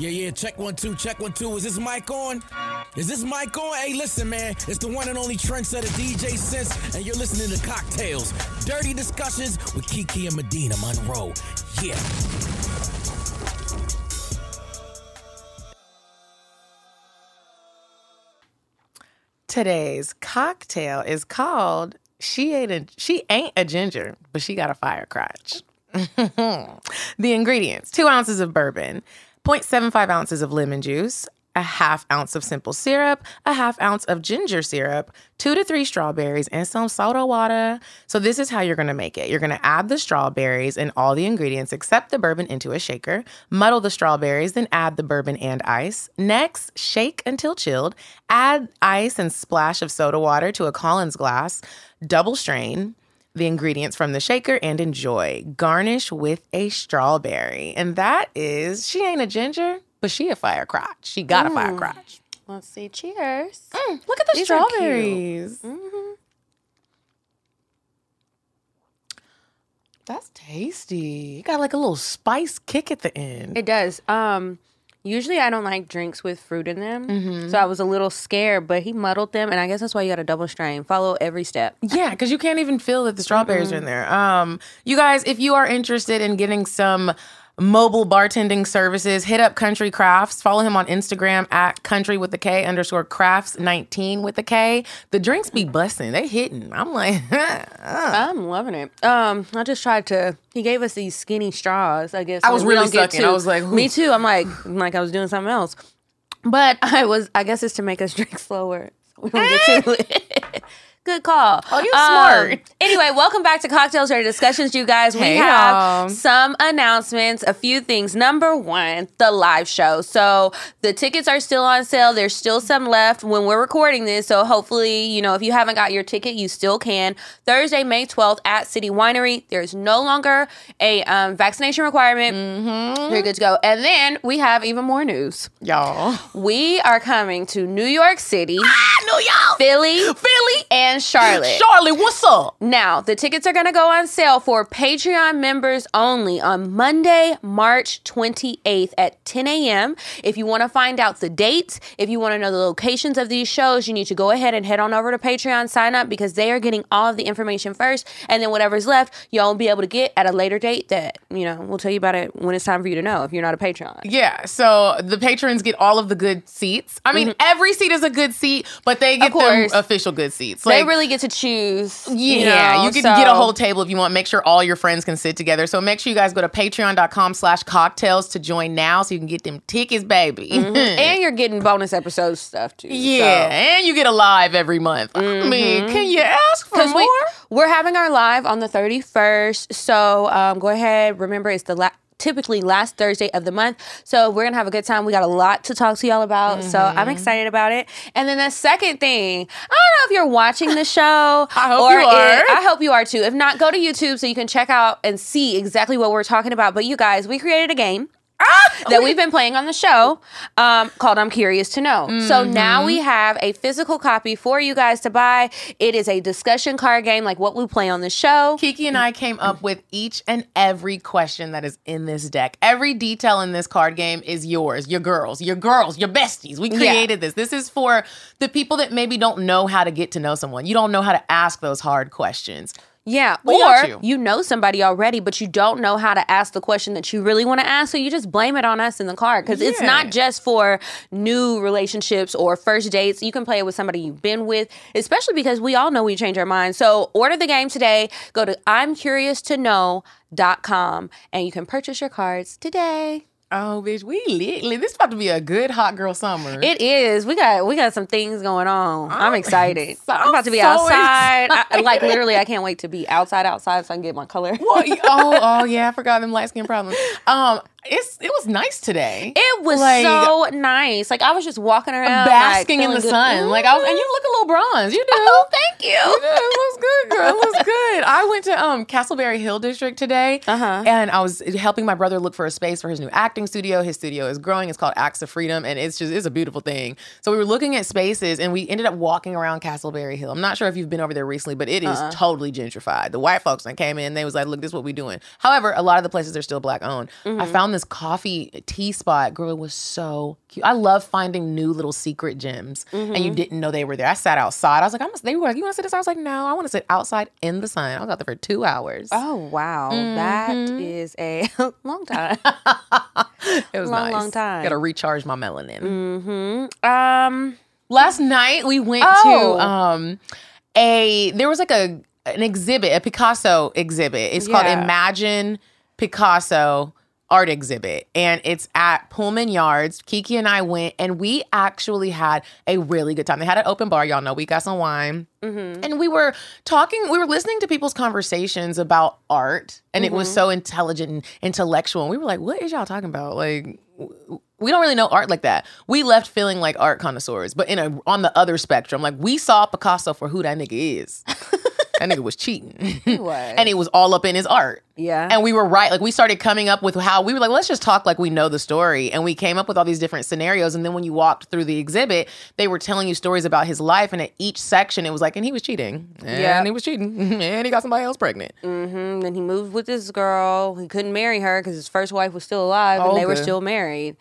Yeah, yeah, check one, two, check one, two. Is this mic on? Is this mic on? Hey, listen, man. It's the one and only trendsetter DJ Sense, and you're listening to Cocktales. Dirty discussions with Kiki and Medina Monroe. Yeah. Today's cocktail is called She Ain't a She Ain't a Ginger, but she got a fire crotch. the ingredients: two ounces of bourbon, 0.75 ounces of lemon juice, a half ounce of simple syrup, a half ounce of ginger syrup, two to three strawberries, and some soda water. So, this is how you're gonna make it. You're gonna add the strawberries and all the ingredients except the bourbon into a shaker, muddle the strawberries, then add the bourbon and ice. Next, shake until chilled, add ice and splash of soda water to a Collins glass, double strain the ingredients from the shaker and enjoy. Garnish with a strawberry. And that is, she ain't a ginger, but she a fire crotch. She got a fire crotch. Let's see. Cheers. Mm, look at the These strawberries. Mm-hmm. That's tasty. You got like a little spice kick at the end. It does. Um, usually I don't like drinks with fruit in them, Mm-hmm. so I was a little scared. But he muddled them, and I guess that's why you got a double strain. Follow every step. Yeah, because you can't even feel that the strawberries are in there. Um, you guys, if you are interested in getting some mobile bartending services, hit up Country Crafts. Follow him on Instagram at country with the K underscore crafts 19 with the K. The drinks be busting. They hitting. I'm like, I'm loving it. Um, I just tried to. He gave us these skinny straws. I guess I was really sucking. I was like, me too. I'm like, I'm like I was doing something else, but I was. I guess it's to make us drink slower. So we don't get too lit. Good call. Oh, you Um, smart. Anyway, welcome back to Cocktales Ready Discussions, you guys. We Hey, have y'all. some announcements, a few things. Number one, the live show. So the tickets are still on sale. There's still some left when we're recording this. So hopefully, you know, if you haven't got your ticket, you still can. Thursday, May 12th at City Winery. There's no longer a um, vaccination requirement. Mm-hmm. You're good to go. And then we have even more news. y'all. We are coming to New York City, I know y'all. Philly, Philly. and Charlotte. Charlotte, what's up? Now, the tickets are going to go on sale for Patreon members only on Monday, March 28th at 10 a.m. If you want to find out the dates, if you want to know the locations of these shows, you need to go ahead and head on over to Patreon, sign up because they are getting all of the information first. And then whatever's left, y'all will be able to get at a later date that, you know, we'll tell you about it when it's time for you to know if you're not a Patreon. Yeah, so the patrons get all of the good seats. I mean, mm-hmm. every seat is a good seat, but they get the official good seats. They really get to choose. Yeah, you, know, can so- get a whole table if you want. Make sure all your friends can sit together. So make sure you guys go to patreon.com slash cocktales to join now so you can get them tickets, baby. And you're getting bonus episode stuff too. yeah, so. and you get a live every month. I mean, can you ask for more? we we're having our live on the 31st so um, go ahead remember it's the la- typically last thursday of the month. So we're gonna have a good time. We got a lot to talk to y'all about so i'm Mm-hmm. excited about it. And then the second thing i don't know if you're watching the show I hope or you are. if- i hope you are too. If not go to youtube so you can check out and see exactly what we're talking about. But you guys we created a game Ah! that we've been playing on the show um, called I'm Curious to Know. So now we have a physical copy for you guys to buy. It is a discussion card game like what we play on the show. Kiki and I came up with each and every question that is in this deck. Every detail in this card game is yours, your girls, your girls, your besties. We created this. This is for the people that maybe don't know how to get to know someone. You don't know how to ask those hard questions. Yeah. We or you. you. know somebody already, but you don't know how to ask the question that you really want to ask. So you just blame it on us in the card. Because it's not just for new relationships or first dates. You can play it with somebody you've been with, especially because we all know we change our minds. So order the game today. Go to I'm Curious to I'mCuriousToKnow.com and you can purchase your cards today. Oh, bitch, we lit. This is about to be a good hot girl summer. It is. We got we got some things going on. I'm, I'm excited. so- I'm about to be so outside. I, like literally, I can't wait to be outside, outside, so I can get my color. Well, oh, oh yeah, I forgot them light skin problems. Um, it's it was nice today. It was Like, so nice. Like I was just walking around, basking like, in the feeling sun. Like I was, and you look a little bronze. You do. Oh, thank you. You do. It looks good, girl. It looks good. I went to um Castleberry Hill District today, Uh-huh. and I was helping my brother look for a space for his new acting studio. His studio is growing. It's called Acts of Freedom, and it's just it's a beautiful thing. So we were looking at spaces, and we ended up walking around Castleberry Hill. I'm not sure if you've been over there recently, but it is Uh-uh. totally gentrified. The white folks that came in, they was like, "Look, this is what we're doing." However, a lot of the places are still black owned. I Mm-hmm. found found this coffee tea spot. Girl, it was so cute. I love finding new little secret gems, and you didn't know they were there. I sat outside. I was like, I'm. They were like, you want to sit outside? I was like, no, I want to sit outside in the sun. I was out there for two hours. Oh wow, that is a long time. it was long, nice. long time. Got to recharge my melanin. mm-hmm. Um. Last night we went Oh. to um a there was like a an exhibit, a Picasso exhibit. It's called Imagine Picasso art exhibit and it's at Pullman Yards. Kiki and I went and we actually had a really good time. They had an open bar, y'all know. We got some wine. Mm-hmm. And we were talking, we were listening to people's conversations about art and it was mm-hmm. so intelligent and intellectual. And we were like, what is y'all talking about? Like we don't really know art like that. We left feeling like art connoisseurs, but in a on the other spectrum, like we saw Picasso for who that nigga is. that nigga was cheating. was. and it was all up in his art. Yeah. And we were right. Like we started coming up with how we were like, let's just talk like we know the story. And we came up with all these different scenarios. And then when you walked through the exhibit, they were telling you stories about his life. And at each section, it was like, and he was cheating. Yeah. And Yeah. he was cheating. and he got somebody else pregnant. Mm-hmm. Then he moved with this girl. He couldn't marry her because his first wife was still alive, and Oh, they were still married.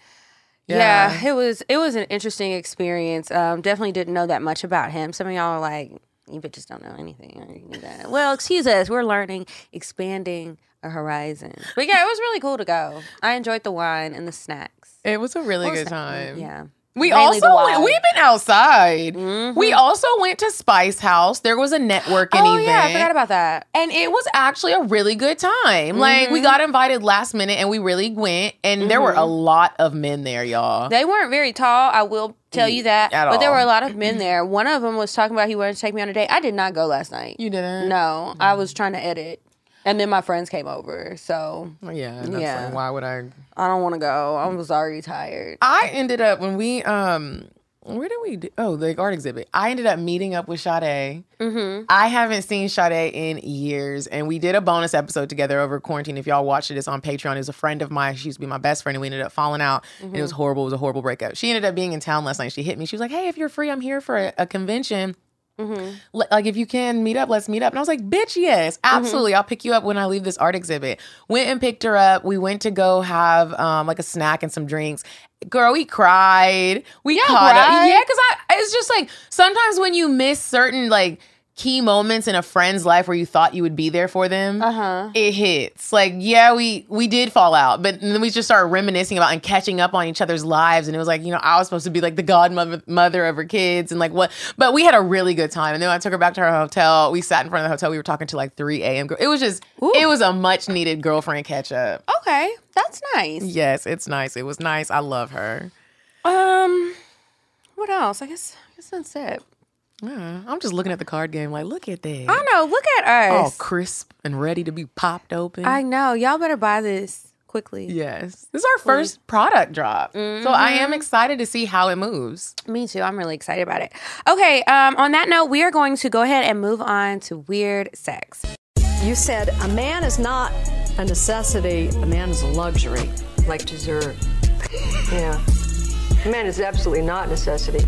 Yeah. Yeah. it was it was an interesting experience. Um, definitely didn't know that much about him. Some of y'all are like, you bitches don't know anything. you knew that. Well, excuse us, we're learning, expanding our horizon. But yeah, it was really cool to go. I enjoyed the wine and the snacks. It was a really good time. Yeah. We Mainly also wine. we've been outside. Mhm. We also went to Spice House. There was a networking Oh event. yeah, I forgot about that. and it was actually a really good time. Like Mm-hmm. we got invited last minute and we really went and there were a lot of men there, y'all. They weren't very tall. I will tell you that. At but there were a lot of men there. One of them was talking about he wanted to take me on a date. I did not go last night. you didn't? No, I was trying to edit, and then my friends came over, so Yeah, that's Yeah. like, why would I I don't want to go. I was already tired. I ended up when we um where did we do? Oh, the art exhibit. I ended up meeting up with Sade. Mm-hmm. I haven't seen Sade in years, and we did a bonus episode together over quarantine. If y'all watched it, it's on Patreon. It was a friend of mine. She used to be my best friend, and we ended up falling out. And it was horrible. It was a horrible breakup. She ended up being in town last night. She hit me. She was like, "Hey, if you're free, I'm here for a, a convention." L- Like if you can meet up, let's meet up. And I was like, bitch, yes, absolutely. I'll pick you up when I leave this art exhibit. Went and picked her up. We went to go have um like a snack and some drinks. Girl, we cried. We caught up. Yeah, because I it's just like sometimes when you miss certain like key moments in a friend's life where you thought you would be there for them, Uh-huh. it hits. Like, yeah, we we did fall out, but then we just started reminiscing about and catching up on each other's lives. And it was like, you know, I was supposed to be like the godmother mother of her kids and like what but we had a really good time. And then I took her back to her hotel. We sat in front of the hotel. We were talking to like 3 a.m. It was just it was a much needed girlfriend catch up. Okay, that's nice. Yes, it's nice. It was nice. I love her. Um, what else? I guess I guess that's it. Yeah, I'm just looking at the card game like, look at that. I know. Look at us. all crisp and ready to be popped open. I know. Y'all better buy this quickly. yes. This is our first product drop. So I am excited to see how it moves. Me too. I'm really excited about it. Okay. Um, on that note, we are going to go ahead and move on to weird sex. You said a man is not a necessity, a man is a luxury. like dessert. yeah. Man is absolutely not necessity.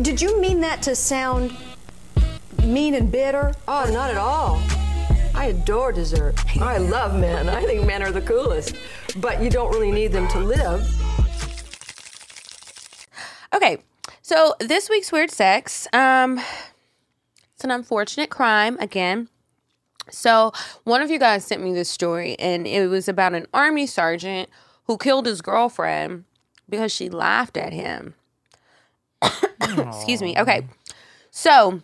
Did you mean that to sound mean and bitter? Oh, not at all. I adore dessert. I love men. I think men are the coolest. But you don't really need them to live. Okay. So this week's weird sex, um, it's an unfortunate crime again. So one of you guys sent me this story, and it was about an army sergeant who killed his girlfriend because she laughed at him. Excuse me. Okay. So,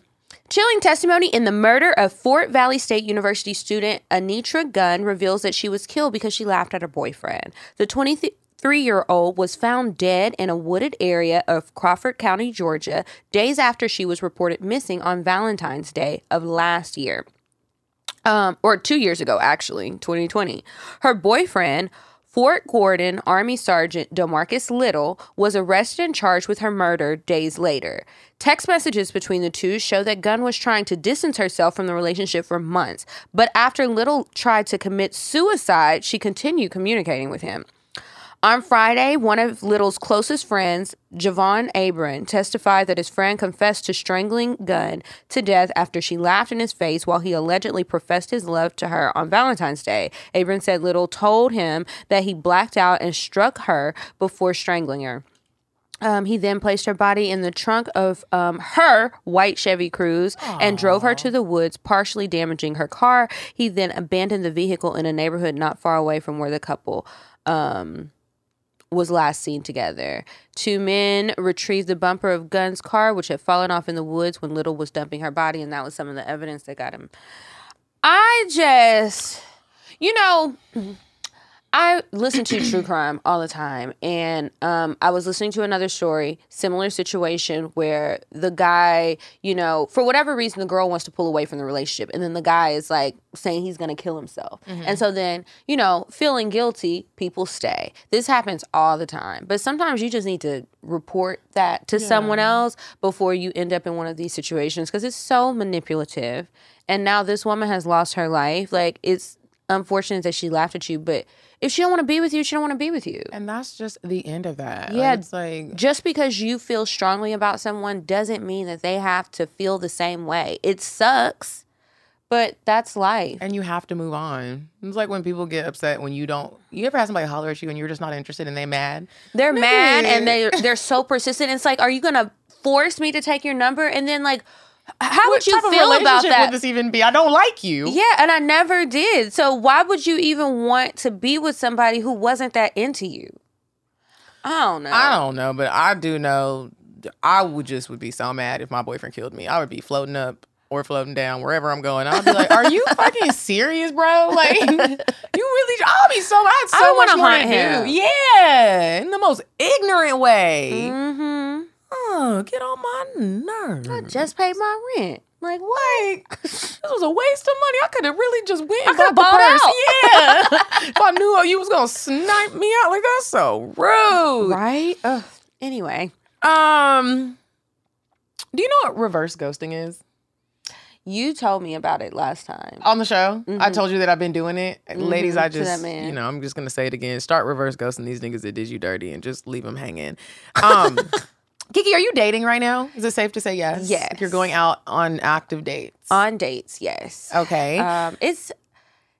chilling testimony in the murder of Fort Valley State University student Anitra Gunn reveals that she was killed because she laughed at her boyfriend. The 23 year old was found dead in a wooded area of Crawford County, Georgia, days after she was reported missing on Valentine's Day of last year um, or two years ago, actually, 2020. Her boyfriend, Fort Gordon Army Sergeant Demarcus Little, was arrested and charged with her murder days later. Text messages between the two show that Gunn was trying to distance herself from the relationship for months, but after Little tried to commit suicide, she continued communicating with him. On Friday, one of Little's closest friends, Javon Abram, testified that his friend confessed to strangling Gunn to death after she laughed in his face while he allegedly professed his love to her on Valentine's Day. Abram said Little told him that he blacked out and struck her before strangling her. Um, he then placed her body in the trunk of um, her white Chevy Cruze and drove her to the woods, partially damaging her car. He then abandoned the vehicle in a neighborhood not far away from where the couple um, was last seen together. Two men retrieved the bumper of Gunn's car, which had fallen off in the woods when Little was dumping her body, and that was some of the evidence that got him. I just, you know. I listen to true crime all the time, and um, I was listening to another story, similar situation where the guy, you know, for whatever reason, the girl wants to pull away from the relationship, and then the guy is like saying he's going to kill himself, and so then, you know, feeling guilty, people stay. This happens all the time, but sometimes you just need to report that to someone else before you end up in one of these situations because it's so manipulative. And now this woman has lost her life. Like it's unfortunate that she laughed at you, but if she don't want to be with you, she don't want to be with you. And that's just the end of that. Like, Yeah. it's like Just because you feel strongly about someone doesn't mean that they have to feel the same way. It sucks, but that's life. and you have to move on. It's like when people get upset when you don't. You ever have somebody holler at you and you're just not interested and they mad? They're mad and they they're so persistent. It's like, are you gonna force me to take your number? And then like, how would you feel about that? Would this even be? I don't like you. Yeah, and I never did. So why would you even want to be with somebody who wasn't that into you? I don't know. I don't know, but I do know. I would just would be so mad if my boyfriend killed me. I would be floating up or floating down wherever I'm going. I'd be like, "Are you fucking serious, bro? Like, you really? I'll be so. I had I so much hunt to him. do. Yeah, in the most ignorant way. Mm-hmm. Oh, get on my nerves. I just paid my rent. Like what? This was a waste of money. I could have really just went and coulda bought the purse. out. Yeah. if I knew you was gonna snipe me out, like that's so rude. Right? Ugh. Anyway, Um, do you know what reverse ghosting is? you told me about it last time. On the show, I told you that I've been doing it. Ladies, I just, you know, I'm just gonna say it again. Start reverse ghosting these niggas that did you dirty and just leave them hanging. Um, Kiki, are you dating right now? Is it safe to say yes? Yes. Like You're going out on active dates. On dates, yes. okay. Um, it's,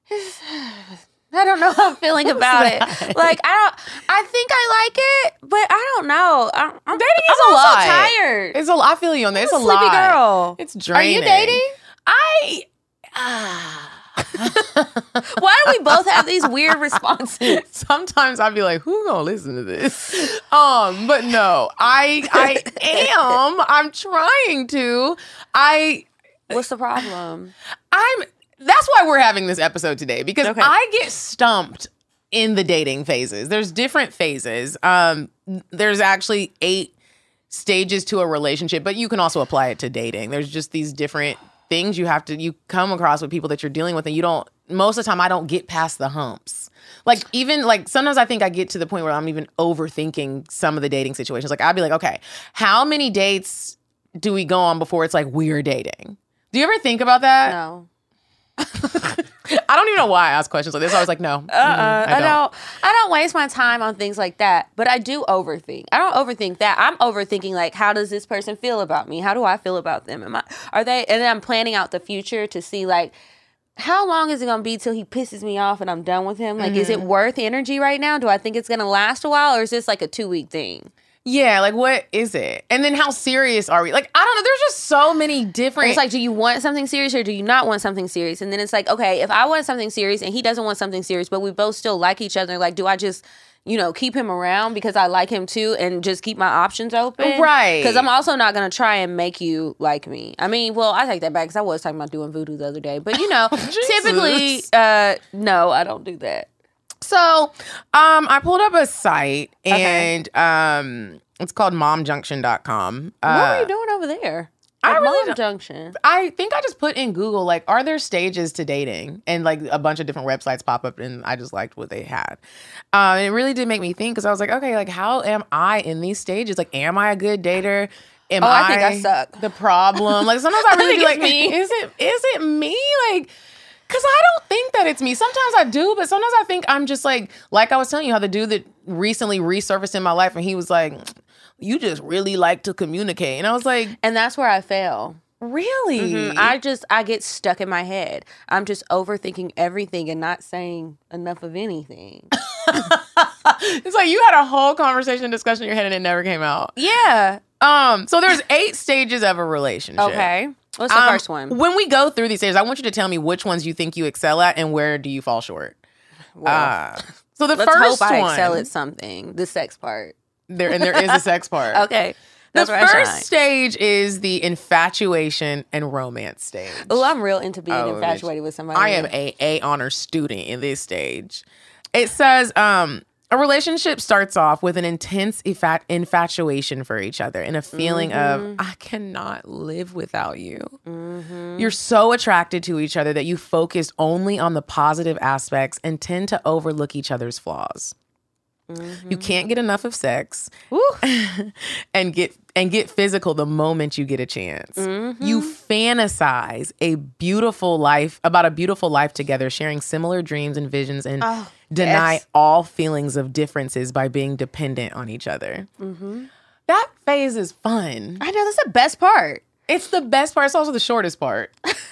it's I don't know how I'm feeling about it. Like I don't. I think I like it, but I don't know. I'm, I'm Dating is I'm a also lot. tired. It's a. I feel you on that. It's a, a sleepy lot. girl. It's draining. Are you dating? I. ah. Why do we both have these weird responses? Sometimes I'd be like, "Who gonna listen to this?" Um, but no, I I am. I'm trying to. I What's the problem? I'm. That's why we're having this episode today because Okay. I get stumped in the dating phases. There's different phases. Um, there's actually eight stages to a relationship, but you can also apply it to dating. There's just these different things you have to you come across with people that you're dealing with and you don't most of the time I don't get past the humps. Like even like sometimes I think I get to the point where I'm even overthinking some of the dating situations. Like I'd be like, okay, how many dates do we go on before it's like we're dating? Do you ever think about that? No. I don't even know why I ask questions like this. I was like, no, mm, Uh, I, don't. I don't waste my time on things like that. But I do overthink. I don't overthink that. I'm overthinking like, how does this person feel about me? How do I feel about them? Am I? Are they? And then I'm planning out the future to see like. How long is it gonna be till he pisses me off and I'm done with him? Like, is Mm-hmm. it worth energy right now? Do I think it's gonna last a while, or is this like a two week thing? Yeah, like what is it? And then how serious are we? Like I don't know. There's just so many different. It's like, do you want something serious or do you not want something serious? And then it's like, okay, if I want something serious and he doesn't want something serious, but we both still like each other, like, do I just, you know, keep him around because I like him too and just keep my options open? Right. Because I'm also not going to try and make you like me. I mean, well, I take that back because I was talking about doing voodoo the other day. But, you know, typically, uh, no, I don't do that. So, um, I pulled up a site and um, it's called momjunction.com. what Uh, are you doing over there? I At really Mom Junction. I think I just put in Google like, are there stages to dating? And like a bunch of different websites pop up, and I just liked what they had. Um, and it really did make me think because I was like, okay, like how am I in these stages? Like, am I a good dater? Am Oh, I think I suck. The problem, like sometimes I really think be like, me. is it is it me? Like, Cause I don't think that it's me. Sometimes I do, but sometimes I think I'm just like, like I was telling you how the dude that recently resurfaced in my life and he was like, you just really like to communicate. And I was like, And that's where I fail. Really? Mm, I just I get stuck in my head. I'm just overthinking everything and not saying enough of anything. it's like you had a whole conversation discussion in your head and it never came out. yeah. Um, so there's eight stages of a relationship. Okay. What's the Um, first one? When we go through these stages, I want you to tell me which ones you think you excel at and where do you fall short. Uh, so the Let's first hope I one, excel at something. The sex part. there and there is a sex part. Okay. The That's I first stage is the infatuation and romance stage. Oh, I'm real into being Oh, infatuated with somebody. I am a A honor student in this stage. It says um a relationship starts off with an intense infatuation for each other and a feeling Mm-hmm. of I cannot live without you. You're so attracted to each other that you focus only on the positive aspects and tend to overlook each other's flaws. You can't get enough of sex and get and get physical the moment you get a chance. Mm-hmm. You fantasize a beautiful life about a beautiful life together, sharing similar dreams and visions, and oh, deny yes. all feelings of differences by being dependent on each other. Mm-hmm. That phase is fun. I know that's the best part. It's the best part. It's also the shortest part.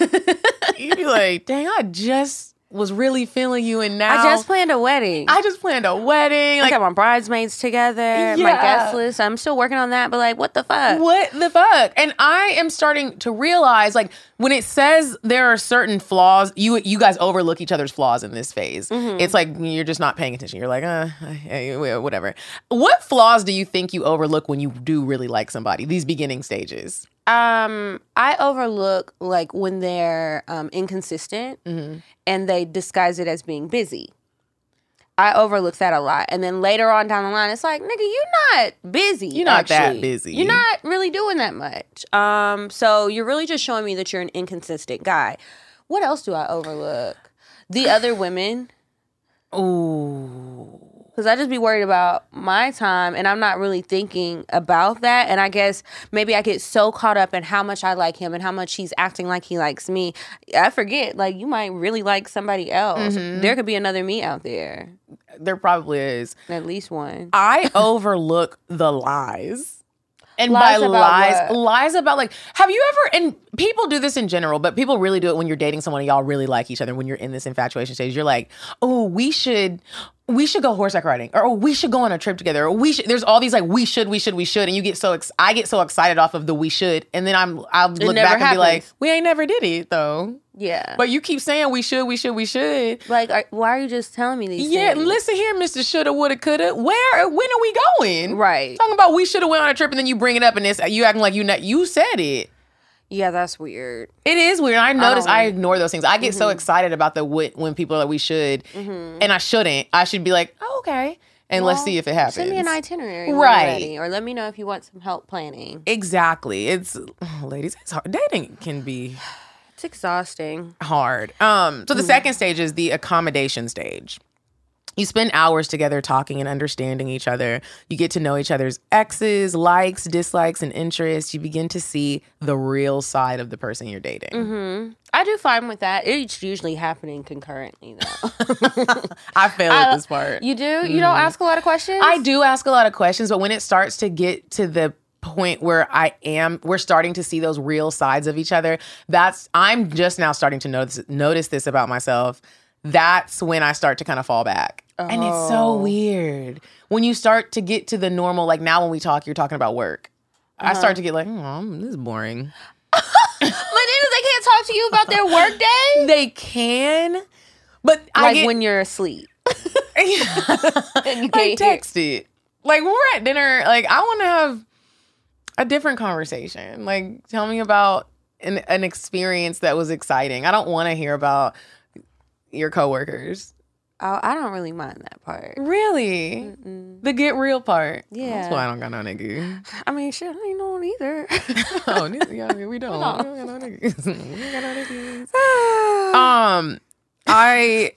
You'd be like, dang, I just was really feeling you, and now I just planned a wedding. I, I just planned a wedding. Like, got my bridesmaids together, my guest list. I'm still working on that, but like, what the fuck? what the fuck? And I am starting to realize, like, when it says there are certain flaws, you you guys overlook each other's flaws in this phase. Mm-hmm. It's like you're just not paying attention. You're like, uh, whatever. What flaws do you think you overlook when you do really like somebody? These beginning stages. Um, I overlook like when they're um, inconsistent Mm-hmm. and they disguise it as being busy. I overlook that a lot, and then later on down the line, it's like, nigga, you're not busy. You're not that busy. You're not really doing that much. Um, so you're really just showing me that you're an inconsistent guy. What else do I overlook? The other women. Ooh. Because I just be worried about my time and I'm not really thinking about that. And I guess maybe I get so caught up in how much I like him and how much he's acting like he likes me. I forget, like, you might really like somebody else. Mm-hmm. There could be another me out there, There probably is. at least one. I overlook the lies. And Lies by lies, what? lies about like, have you ever, and people do this in general, but people really do it when you're dating someone and y'all really like each other. When you're in this infatuation stage, you're like, oh, we should, we should go horseback riding, or oh, we should go on a trip together, or we should. There's all these like, we should, we should, we should, and you get so, ex- I get so excited off of the we should, and then I'm, I'll look back and be like, we ain't never did it though. Yeah. But you keep saying we should, we should, we should. like, are, why are you just telling me these Yeah, things? listen here, Mr. Shoulda, woulda, coulda. Where, when are we going? Right. Talking about we shoulda went on a trip, and then you bring it up, and it's you acting like you not, you said it. Yeah, that's weird. It is weird. I notice I, don't- ignore those things. I get so Mm-hmm. excited about the wh- when people are like we should, and I shouldn't. I should be like, oh, okay, and let's see if it happens. Send me an itinerary. when Right. or let me know if you want some help planning. Exactly. It's ladies. It's hard. Dating can be It's exhausting. hard. Um, Mm. so the second stage is the accommodation stage. You spend hours together talking and understanding each other. You get to know each other's exes, likes, dislikes, and interests. You begin to see the real side of the person you're dating. Mm-hmm. I do fine with that. It's usually happening concurrently, though. I fail at this part. You do? You don't ask a lot of questions? I do ask a lot of questions, but when it starts to get to the point where I am, we're starting to see those real sides of each other. That's I'm just now starting to notice notice this about myself. That's when I start to kind of fall back, and it's so oh. weird when you start to get to the normal. Like now, when we talk, you're talking about work. I start to get like, oh, this is boring. But then they can't talk to you about their work day? They can, but I Like get when you're asleep. like hear. text it. Like when we're at dinner, like I want to have a different conversation. Like tell me about an, an experience that was exciting. I don't want to hear about your coworkers. Oh, I don't really mind that part. Really? The get real part. Yeah. That's why I don't got no nigga. I mean, shit, I ain't know it either. oh, neither- yeah, we don't. We don't got no niggas. We don't got no niggas. um, I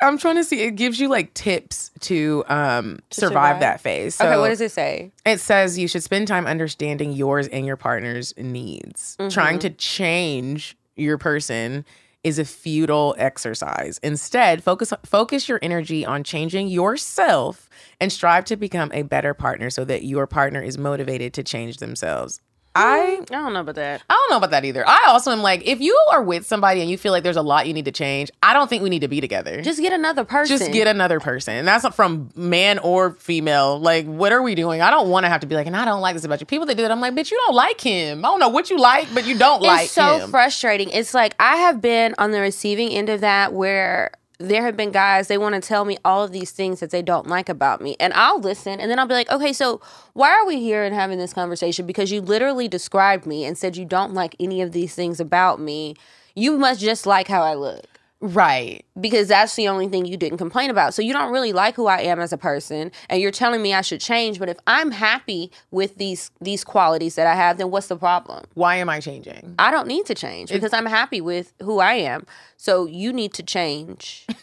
I'm trying to see. It gives you like tips to um survive, survive? that phase. So okay, what does it say? It says you should spend time understanding yours and your partner's needs. Trying to change your person is a futile exercise. Instead, focus focus your energy on changing yourself and strive to become a better partner so that your partner is motivated to change themselves. I mm, I don't know about that. I don't know about that either. I also am like, if you are with somebody and you feel like there's a lot you need to change, I don't think we need to be together. Just get another person. Just get another person. And that's from man or female. Like, what are we doing? I don't want to have to be like, and I don't like this about you. People that do that, I'm like, bitch, you don't like him. I don't know what you like, but you don't like him. it's so frustrating. It's like I have been on the receiving end of that where there have been guys they want to tell me all of these things that they don't like about me and I'll listen and then I'll be like, "Okay, so why are we here and having this conversation because you literally described me and said you don't like any of these things about me. You must just like how I look." Right. because that's the only thing you didn't complain about. So you don't really like who I am as a person and you're telling me I should change, but if I'm happy with these these qualities that I have, then what's the problem? Why am I changing? I don't need to change because I'm happy with who I am. So you need to change.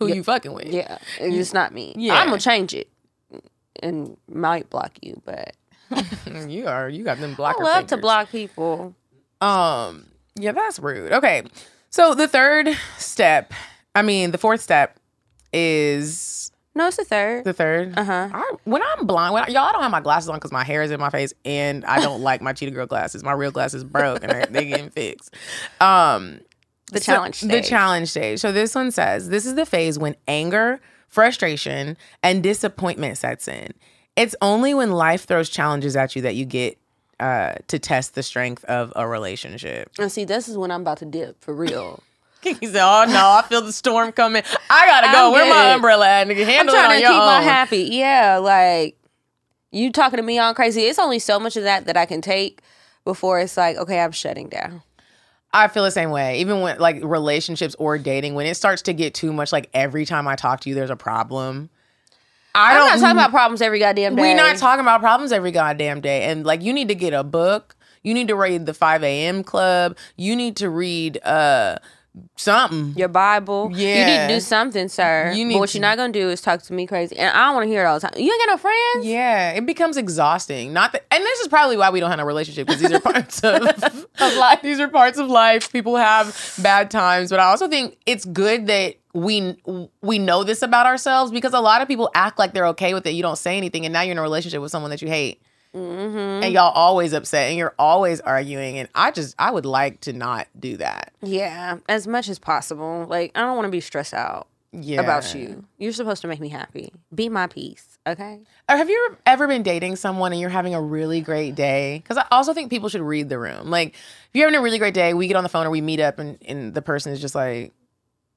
Who you fucking with? Yeah, it's not me. Yeah. I'm gonna change it and might block you, but You are. You got them blocked. I love to block people. Um, yeah, that's rude. Okay. So the third step, I mean, the fourth step is No, it's the third. the third. Uh-huh. When I'm blind, when I, y'all I don't have my glasses on because my hair is in my face, and I don't like my cheetah girl glasses. My real glasses broke, and they're- they getting fixed. Um, The so- challenge The challenge stage. So this one says this is the phase when anger, frustration, and disappointment sets in. It's only when life throws challenges at you that you get uh, to test the strength of a relationship. And see, this is when I'm about to dip for real. He said, "Oh no, I feel the storm coming. I gotta go. I'm Where my umbrella at? Nigga, I'm handle it on trying to keep my happy. Yeah, like you talking to me on crazy. It's only so much of that that I can take before it's like, okay, I'm shutting down. I feel the same way. Even when like relationships or dating, when it starts to get too much, like every time I talk to you, there's a problem. I I'm don't. not talking about problems every goddamn day. We're not talking about problems every goddamn day. And like, you need to get a book. You need to read the 5 a.m. Club. You need to read uh something. your Bible. Yeah. You need to do something, sir. You but need what to- you're not gonna do is talk to me crazy. And I don't want to hear it all the time. You ain't got no friends. Yeah, it becomes exhausting. Not that, and this is probably why we don't have a relationship because these are parts of, of life. These are parts of life. People have bad times, but I also think it's good that we we know this about ourselves because a lot of people act like they're okay with it. You don't say anything, and now you're in a relationship with someone that you hate, Mm-hmm. and y'all always upset, and you're always arguing. And I just I would like to not do that. Yeah, as much as possible. Like I don't want to be stressed out Yeah. about you. You're supposed to make me happy. Be my peace, okay? Or have you ever been dating someone and you're having a really great day? Because I also think people should read the room. Like, if you're having a really great day, we get on the phone or we meet up and, and the person is just like,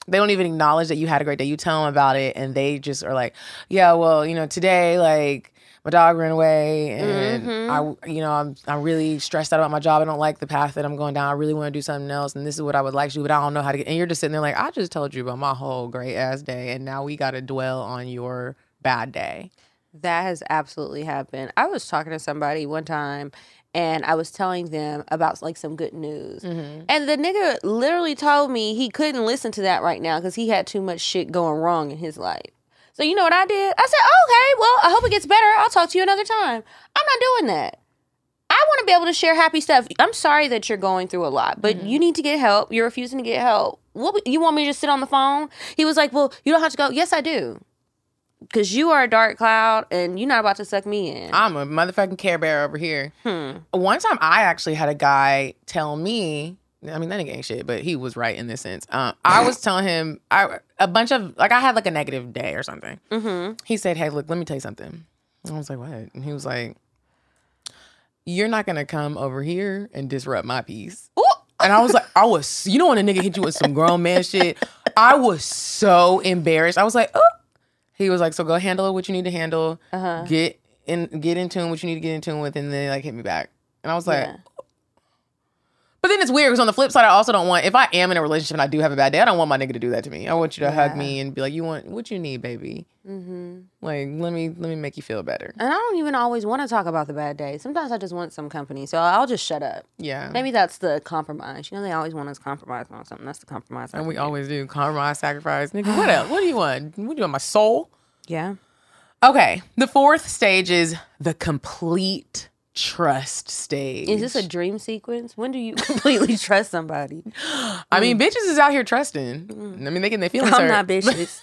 they don't even acknowledge that you had a great day. You tell them about it and they just are like, yeah, well, you know, today, like, my dog ran away and I, you know, I'm, I'm really stressed out about my job. I don't like the path that I'm going down. I really want to do something else. And this is what I would like to do, but I don't know how to get, and you're just sitting there like, I just told you about my whole great ass day. And now we got to dwell on your bad day. That has absolutely happened. I was talking to somebody one time and I was telling them about like some good news. Mm-hmm. And the nigga literally told me he couldn't listen to that right now because he had too much shit going wrong in his life. So you know what I did? I said, okay, well, I hope it gets better. I'll talk to you another time. I'm not doing that. I want to be able to share happy stuff. I'm sorry that you're going through a lot, but you need to get help. You're refusing to get help. What you want me to just sit on the phone? He was like, "Well, you don't have to go." Yes, I do. Cause you are a dark cloud and you're not about to suck me in. I'm a motherfucking Care Bear over here. One time, I actually had a guy tell me. I mean, that ain't shit, but he was right in this sense. Um, I was telling him I, a bunch of like I had like a negative day or something. Mm-hmm. He said, "Hey, look, let me tell you something." I was like, "What?" And he was like, "You're not gonna come over here and disrupt my peace." And I was like, I was, you know, when a nigga hit you with some grown man shit, I was so embarrassed. I was like, oh. He was like, so go handle what you need to handle. Get in, get in tune what you need to get in tune with, and then like hit me back. And I was like, Yeah. But then it's weird because on the flip side, I also don't want if I am in a relationship and I do have a bad day, I don't want my nigga to do that to me. I want you to hug me and be like, you want what you need, baby. Mm-hmm. Like let me let me make you feel better. and I don't even always want to talk about the bad days. Sometimes I just want some company, so I'll just shut up. Yeah. Maybe that's the compromise. You know, they always want us to compromise on something. That's the compromise. I and we do. always do compromise, sacrifice, nigga. What else? What do you want? What do you want? My soul? yeah. Okay. The fourth stage is the complete trust stage. Is this a dream sequence? When do you completely trust somebody? I mean, mm. bitches is out here trusting. Mm. I mean, they get their feelings I'm hurt. not bitches.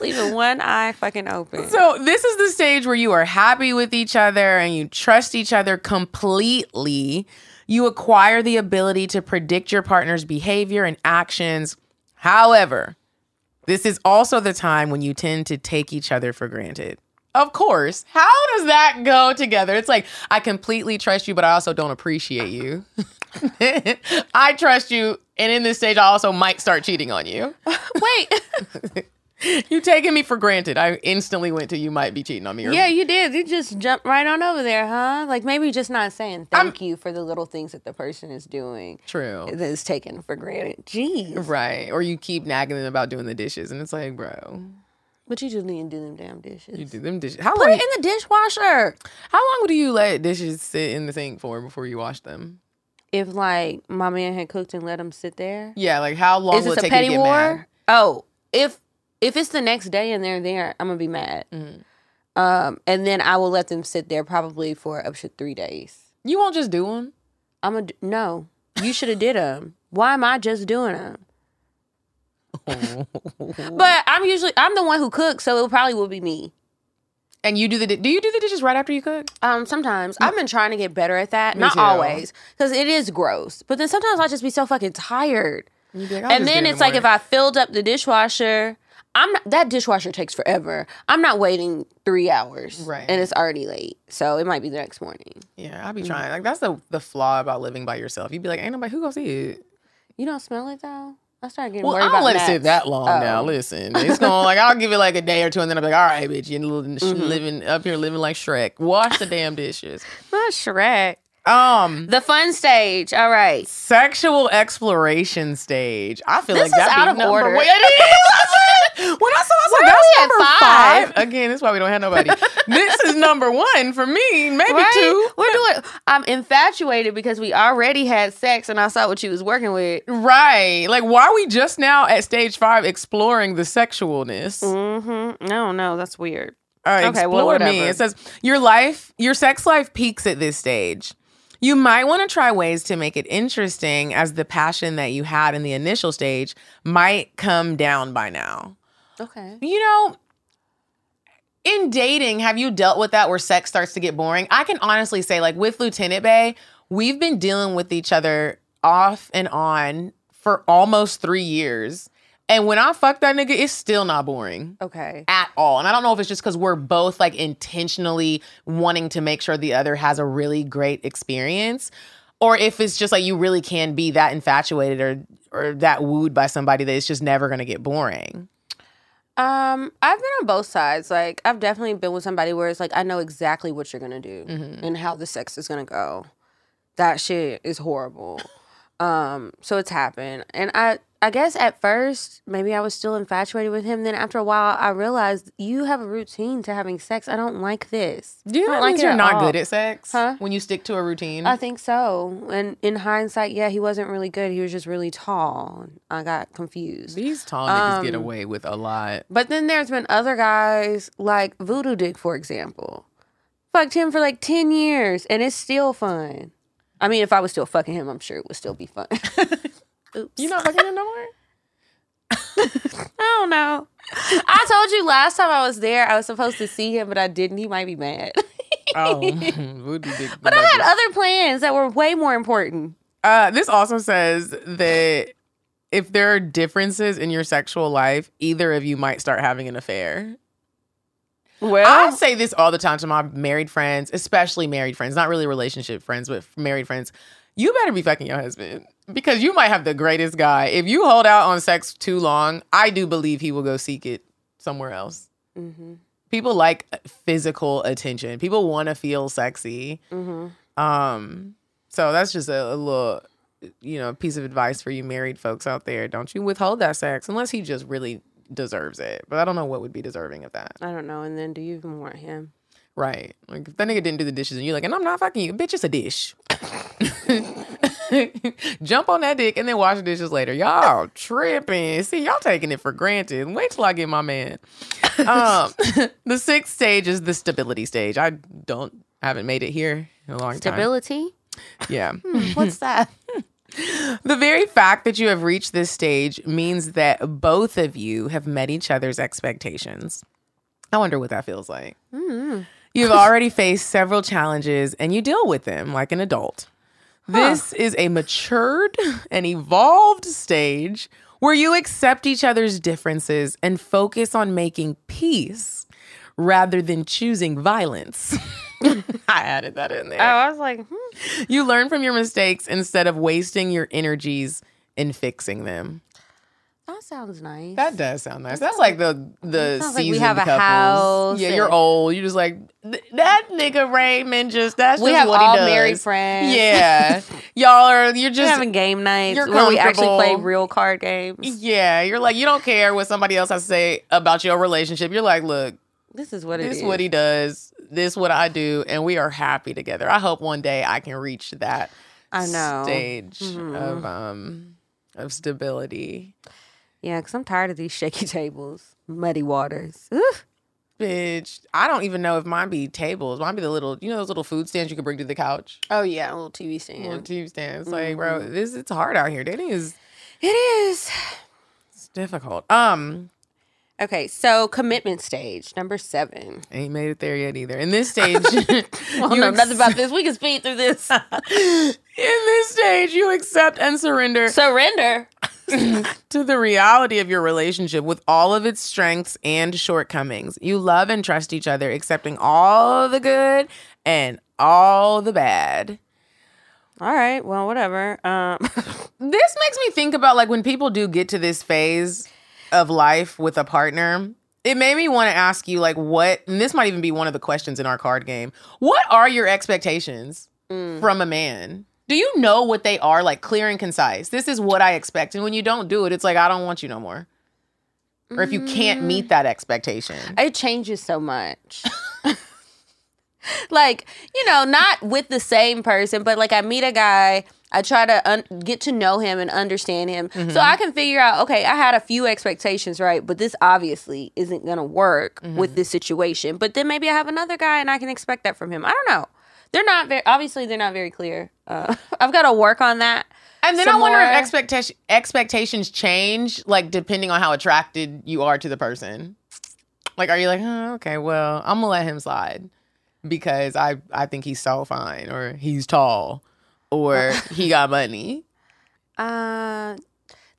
Leaving one eye fucking open. So this is the stage where you are happy with each other and you trust each other completely. You acquire the ability to predict your partner's behavior and actions. However, this is also the time when you tend to take each other for granted. Of course. How does that go together? It's like I completely trust you, but I also don't appreciate you. I trust you, and in this stage, I also might start cheating on you. Wait, You taking me for granted. I instantly went to you might be cheating on me. Or yeah, you did. You just jumped right on over there, huh? Like maybe just not saying thank you for the little things that the person is doing True. that is taken for granted. Jeez. Right. Or you keep nagging them about doing the dishes, and it's like, bro, But you just need to do them damn dishes. you do them dishes. How Put long? it in the dishwasher. how long do you let dishes sit in the sink for before you wash them? If like my man had cooked and let them sit there. Yeah, like how long Is will this it a take petty you to get war? mad? Oh, if if it's the next day and they're there, I'm gonna be mad. Mm-hmm. Um, and then I will let them sit there probably for up to three days. You won't just do them. I'm a no. You should have did them. Why am I just doing them? But I'm usually I'm the one who cooks, so it probably will be me. And you do the do you do the dishes right after you cook? Um, sometimes I've been trying to get better at that. Me Not too. always, because it is gross. But then sometimes I'll just be so fucking tired. Like, and just do it then it's the like if. I filled up the dishwasher, I'm not, that dishwasher takes forever. I'm not waiting three hours, Right. And it's already late, so it might be the next morning. yeah, I'll be trying. Like that's the the flaw about living by yourself. You'd be like, ain't nobody who gonna see it. You don't smell it though. I started getting Well, worried I don't about let it sit that long now. Oh. Listen, it's going like I'll give it like a day or two, and then I'll be like, all right, bitch, you're living, Mm-hmm. living up here living like Shrek. Wash the damn dishes. Not Shrek. Um, The fun stage. All right. sexual exploration stage. I feel This like that is be out of number order. one. It is. when I saw, I was like, Why that's number five? five. Again, that's why we don't have nobody. this is number one for me, maybe Right? two. We're doing. I'm infatuated because we already had sex, and I saw what you was working with. Right. Like, why are we just now at stage five exploring the sexualness? Mm-hmm. I don't. That's weird. All right, Okay, well, explore me. It says your life, your sex life peaks at this stage. You might want to try ways to make it interesting as the passion that you had in the initial stage might come down by now. Okay. You know, in dating, have you dealt with that where sex starts to get boring? I can honestly say, like with Lieutenant Bay, we've been dealing with each other off and on for almost three years. And when I fuck that nigga, it's still not boring Okay. at all. And I don't know if it's just because we're both like intentionally wanting to make sure the other has a really great experience, or if it's just like you really can be that infatuated or or that wooed by somebody that it's just never gonna get boring. Um, I've been on both sides. Like, I've definitely been with somebody where it's like I know exactly what you're gonna do and how the sex is gonna go. That shit is horrible. um, so it's happened, and I, I guess at first maybe I was still infatuated with him. Then after a while, I realized you have a routine to having sex. I don't like this. Do you I don't that means it you're not all. good at sex Huh? when you stick to a routine? I think so. And in hindsight, yeah, he wasn't really good. He was just really tall. I got confused. These tall niggas get Um, away with a lot. But then there's been other guys like Voodoo Dick, for example. Fucked him for like 10 years and it's still fun. I mean, if I was still fucking him, I'm sure it would still be fun. Oops. You not fucking him no more? I don't know. I told you last time I was there, I was supposed to see him, but I didn't. He might be mad. Oh, but I had other plans that were way more important. Uh, this also says that if there are differences in your sexual life, either of you might start having an affair. Well, I say this all the time to my married friends, especially married friends, not really relationship friends, but married friends. You better be fucking your husband because you might have the greatest guy. If you hold out on sex too long, I do believe he will go seek it somewhere else. Mm-hmm. People like physical attention. People want to feel sexy. Mm-hmm. Um, so that's just a, a little, you know, piece of advice for you married folks out there. Don't you withhold that sex unless he just really deserves it. But I don't know what would be deserving of that. I don't know. And then do you even want him? Right. Like if that nigga didn't do the dishes and you're like, and I'm not fucking you, bitch, it's a dish. Jump on that dick and then wash the dishes later. Y'all tripping. See, y'all taking it for granted. Wait till I get my man. Um, the sixth stage is the stability stage. I don't I haven't made it here in a long time. Stability. Yeah. What's that? The very fact that you have reached this stage means that both of you have met each other's expectations. I wonder what that feels like. You've already faced several challenges and you deal with them like an adult. This is a matured and evolved stage where you accept each other's differences and focus on making peace rather than choosing violence. I added that in there. Oh, I was like, hmm. You learn from your mistakes instead of wasting your energies in fixing them. That sounds nice. That does sound nice. That's like the the Sounds like we have a couples. house Yeah, you're old. You're just like that nigga Raymond. Just that's We just have what all he does. We have married friends. Yeah, y'all are. You're We're just having game nights where we actually play real card games. yeah. You're like you don't care what somebody else has to say about your relationship. You're like, look, This is what it this is. is what he does. This what I do, and we are happy together. I hope one day I can reach that. I know. stage Mm-hmm. of um of stability. Yeah, because I'm tired of these shaky tables, muddy waters. Oof. Bitch, I don't even know if mine be tables. Mine be the little, you know, those little food stands you can bring to the couch. Oh yeah, a little TV stand. A little TV stands. Like, Mm-hmm. bro, this it's hard out here. Dating is It is. it's difficult. Um, Okay, so commitment stage number seven. ain't made it there yet either. In this stage, Well, you no, ex- nothing about this. We can speed through this. in this stage, you accept and surrender Surrender. to the reality of your relationship with all of its strengths and shortcomings. You love and trust each other, accepting all the good and all the bad. All right. Well, whatever. Um, This makes me think about like when people do get to this phase of life with a partner. It made me want to ask you like what and this might even be one of the questions in our card game. What are your expectations from a man? Do you know what they are like clear and concise? This is what I expect. And when you don't do it, it's like I don't want you no more. Or if you can't mm. meet that expectation. it changes so much. like, you know, not with the same person, but like I meet a guy, I try to un- get to know him and understand him. So mm-hmm. I can figure out, okay, I had a few expectations, right? But this obviously isn't going to work with mm-hmm. this situation. But then maybe I have another guy and I can expect that from him. I don't know. They're not very, obviously, they're not very clear. Uh, I've got to work on that. And then I wonder more. if expectation expectations change, like depending on how attracted you are to the person. Like, are you like, oh, okay, well, I'm gonna let him slide because I I think he's so fine, or he's tall, or he got money. Uh,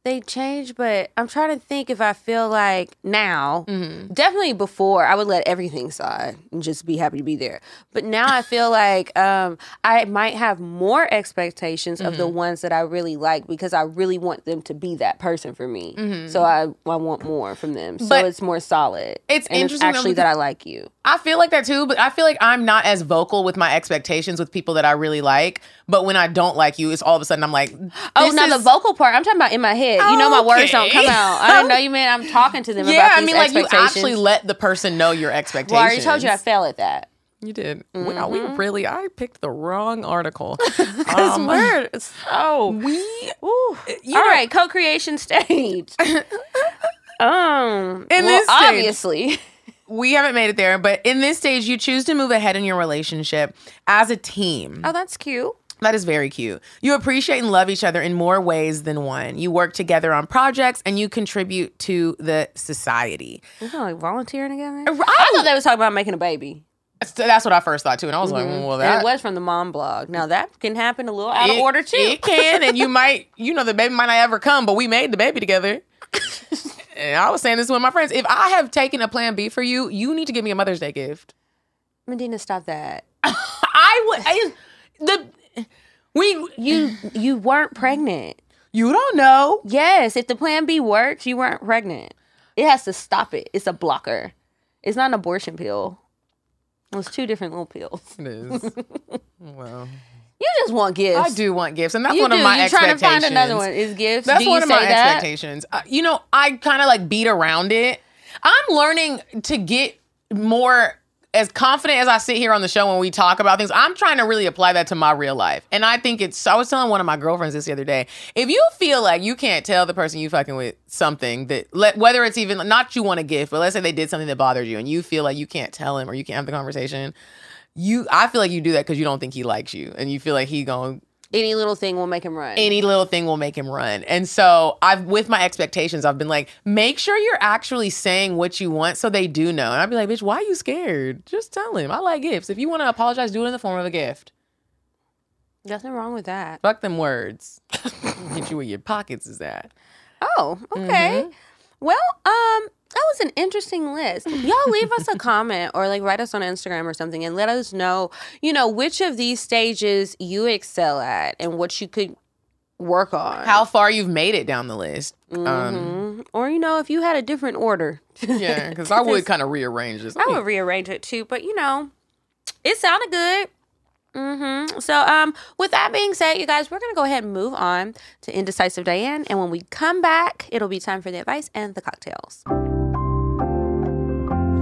they change, but I'm trying to think if I feel like now, mm-hmm. definitely before I would let everything slide and just be happy to be there. But now I feel like um, I might have more expectations of the mm-hmm. ones that I really like because I really want them to be that person for me. So mm-hmm. I I want more from them. So But it's more solid. it's and interesting though actually that I like you. I feel like that too, but I feel like I'm not as vocal with my expectations with people that I really like. But when I don't like you, it's all of a sudden I'm like, Oh, now the vocal part. I'm talking about in my head. You know, my words don't come out. I didn't know you meant I'm talking to them Yeah, about I mean, like you actually let the person know your expectations. well, I already told you I fail at that. You did. Wow, we really. I picked the wrong article. This Um, is so. we. Ooh. you All know- right, co-creation stage. um, In well, this stage- obviously, We haven't made it there, but in this stage, you choose to move ahead in your relationship as a team. oh, that's cute. That is very cute. You appreciate and love each other in more ways than one. You work together on projects and you contribute to the society. We're like volunteering uh, together. I- I thought they was talking about making a baby. So that's what I first thought too, and I was like, mm-hmm. well, And that it was from the mom blog. Now that can happen a little out of it- order too. It can, and you might, you know, the baby might not ever come, but we made the baby together. and I was saying this with my friends. If I have taken a Plan B for you, you need to give me a Mother's Day gift. Medina, stop that. I would. I, the we You you weren't pregnant. you don't know. Yes, if the plan B works, you weren't pregnant. It has to stop it. It's a blocker. It's not an abortion pill. It's two different little pills. It is. well, You just want gifts. I do want gifts, and that's You one do. of my expectations. You're trying to find another one. Is gifts. That's one of my that? expectations. Uh, you know, I kind of like beat around it. I'm learning to get more as confident as I sit here on the show when we talk about things, I'm trying to really apply that to my real life. And I think it's, I was telling one of my girlfriends this the other day. If you feel like you can't tell the person you fucking with something that, let, whether it's even not you want a gift, but let's say they did something that bothered you and you feel like you can't tell him or you can't have the conversation, you, I feel like you do that because you don't think he likes you and you feel like he going Any little thing will make him run. any little thing will make him run. And so I've with my expectations, I've been like, make sure you're actually saying what you want so they do know. And I'd be like, bitch, why are you scared? Just tell him. I like gifts. If you want to apologize, do it in the form of a gift. Nothing wrong with that. Fuck them words. Hit you where your pockets is at. Oh, okay. Well, um, that was an interesting list. Y'all leave us a comment or like write us on Instagram or something and let us know, you know, which of these stages you excel at and what you could work on. How far you've made it down the list. Um, Mhm. Or you know, if you had a different order. yeah, because I would kind of rearrange this. I would rearrange it too, but you know, it sounded good. hmm So, um, with that being said, you guys, we're gonna go ahead and move on to Indecisive Diane, and when we come back, it'll be time for the advice and the cocktales.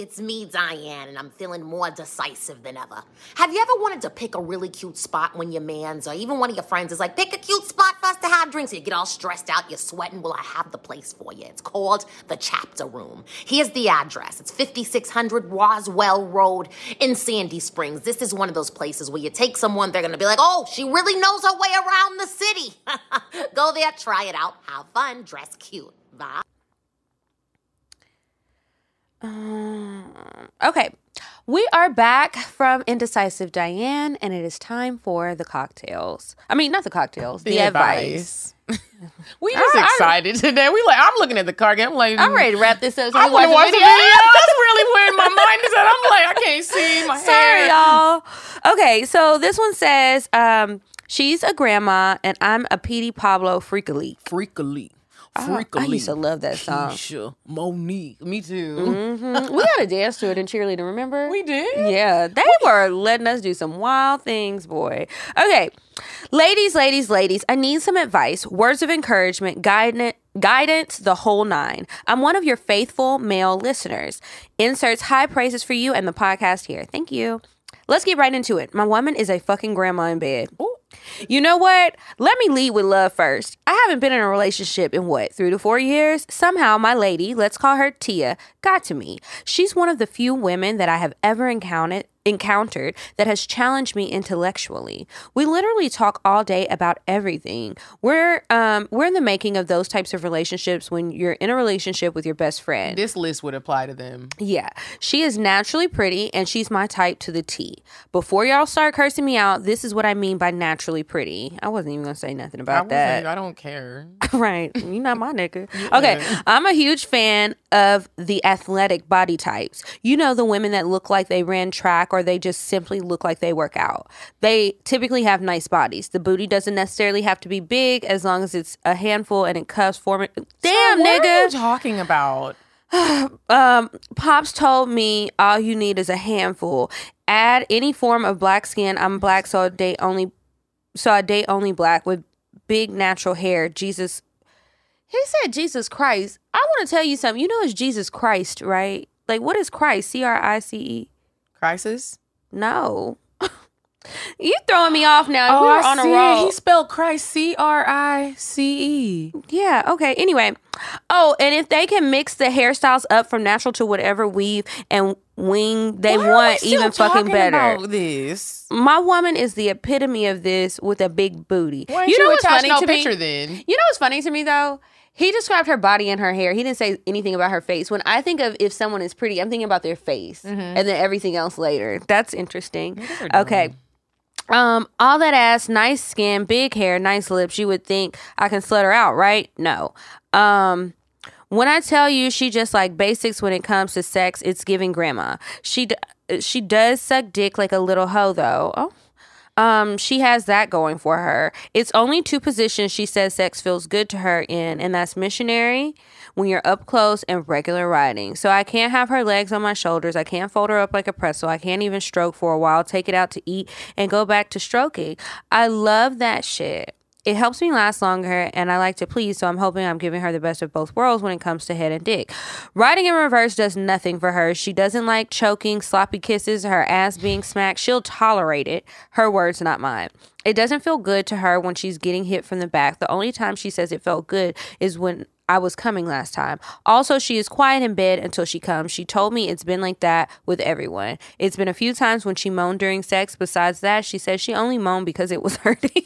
It's me, Diane, and I'm feeling more decisive than ever. Have you ever wanted to pick a really cute spot when your man's or even one of your friends is like, pick a cute spot for us to have drinks? You get all stressed out, you're sweating. Well, I have the place for you. It's called the Chapter Room. Here's the address it's 5600 Roswell Road in Sandy Springs. This is one of those places where you take someone, they're gonna be like, oh, she really knows her way around the city. Go there, try it out, have fun, dress cute. Bye. Um, okay, we are back from Indecisive Diane, and it is time for the cocktales. I mean, not the cocktales, the, advice. we just I- I- excited today. We like I'm looking at the card game. I'm like I'm ready to wrap this up. So I want to watch the the video. That's really where my mind is at. I'm like, I can't see my Sorry, hair. y'all. Okay, so this one says, um, she's a grandma and I'm a Petey Pablo Freek-a-Leek. Freakily. I Freakily. used to love that song. Keisha, Monique. Me too. Mhm. We got to dance to it in cheerleading, remember? We did? Yeah, they were letting us do some wild things, boy. Okay, ladies, ladies, ladies, I need some advice, words of encouragement, guidance. Guidance, the whole nine. I'm one of your faithful male listeners. Inserts high praises for you and the podcast here. Thank you. Let's get right into it. My woman is a fucking grandma in bed. You know what? Let me lead with love first. I haven't been in a relationship in what, three to four years? Somehow, my lady, let's call her Tia, got to me. She's one of the few women that I have ever encountered encountered that has challenged me intellectually. We literally talk all day about everything. We're um we're in the making of those types of relationships when you're in a relationship with your best friend. This list would apply to them. Yeah, she is naturally pretty and she's my type to the T. Before y'all start cursing me out, this is what I mean by naturally pretty. I wasn't even gonna say nothing about wasn't- that. I don't care. right. You're not my nigga. Okay. I'm a huge fan of the athletic body types. You know, the women that look like they ran track or they just simply look like they work out. They typically have nice bodies. The booty doesn't necessarily have to be big as long as it's a handful and it cuffs for it. Damn, what nigga are you talking about? um, Pops told me all you need is a handful. Add any form of black skin. I'm black, so I date only. So I date only black with big natural hair. Jesus, he said Jesus Christ. I want to tell you something. You know it's Jesus Christ, right? Like what is Christ? C R I C E. Crisis? No. you throwing me off now. Oh, we Oh, were I on a see it. roll. He spelled Christ C R I C E. Yeah, okay. Anyway. Oh, and if they can mix the hairstyles up from natural to whatever weave and wing they Why we want, even fucking better. about this. My woman is the epitome of this with a big booty. You you know what's funny no to picture me? then? You know what's funny to me though? He described her body and her hair. He didn't say anything about her face. When I think of if someone is pretty, I'm thinking about their face Mm-hmm. and then everything else later. That's interesting. Okay. Um, all that ass, nice skin, big hair, nice lips. You would think I can slut her out, right? No. Um, when I tell you she just like basics when it comes to sex, it's giving grandma. She d- she does suck dick like a little hoe though. Oh. Um, she has that going for her. It's only two positions she says sex feels good to her in, and that's missionary when you're up close and regular riding. So I can't have her legs on my shoulders. I can't fold her up like a pretzel. I can't even stroke for a while, take it out to eat, and go back to stroking. I love that shit. It helps me last longer and I like to please, so I'm hoping I'm giving her the best of both worlds when it comes to head and dick. Riding in reverse does nothing for her. She doesn't like choking, sloppy kisses, her ass being smacked. She'll tolerate it. Her words, not mine. It doesn't feel good to her when she's getting hit from the back. The only time she says it felt good is when I was coming last time. Also, she is quiet in bed until she comes. She told me it's been like that with everyone. It's been a few times when she moaned during sex. Besides that, she says she only moaned because it was hurting.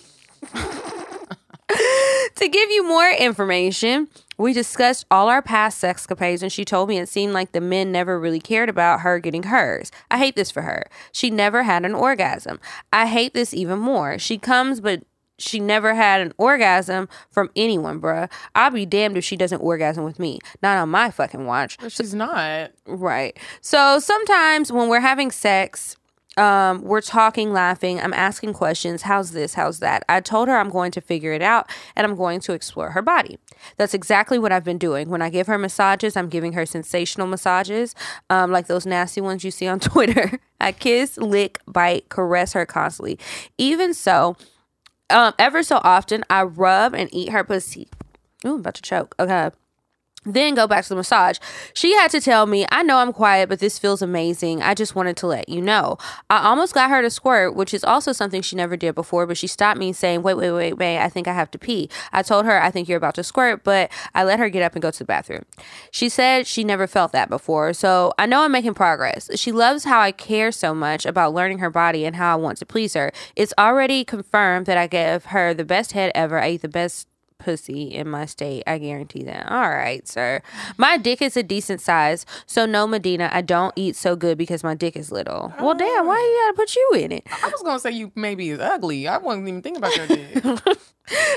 to give you more information, we discussed all our past sexcapades, and she told me it seemed like the men never really cared about her getting hers. I hate this for her. She never had an orgasm. I hate this even more. She comes, but she never had an orgasm from anyone, bruh. I'll be damned if she doesn't orgasm with me. Not on my fucking watch. But she's not. Right. So sometimes when we're having sex, um, we're talking, laughing. I'm asking questions. How's this? How's that? I told her I'm going to figure it out and I'm going to explore her body. That's exactly what I've been doing. When I give her massages, I'm giving her sensational massages, um, like those nasty ones you see on Twitter. I kiss, lick, bite, caress her constantly. Even so, um, ever so often, I rub and eat her pussy. Ooh, I'm about to choke. Okay. Then go back to the massage. She had to tell me, I know I'm quiet, but this feels amazing. I just wanted to let you know. I almost got her to squirt, which is also something she never did before, but she stopped me saying, Wait, wait, wait, wait, I think I have to pee. I told her, I think you're about to squirt, but I let her get up and go to the bathroom. She said she never felt that before, so I know I'm making progress. She loves how I care so much about learning her body and how I want to please her. It's already confirmed that I give her the best head ever. I eat the best pussy in my state. I guarantee that. All right, sir. My dick is a decent size, so no, Medina, I don't eat so good because my dick is little. Well, damn, why you gotta put you in it? I was gonna say you maybe is ugly. I wasn't even thinking about your dick.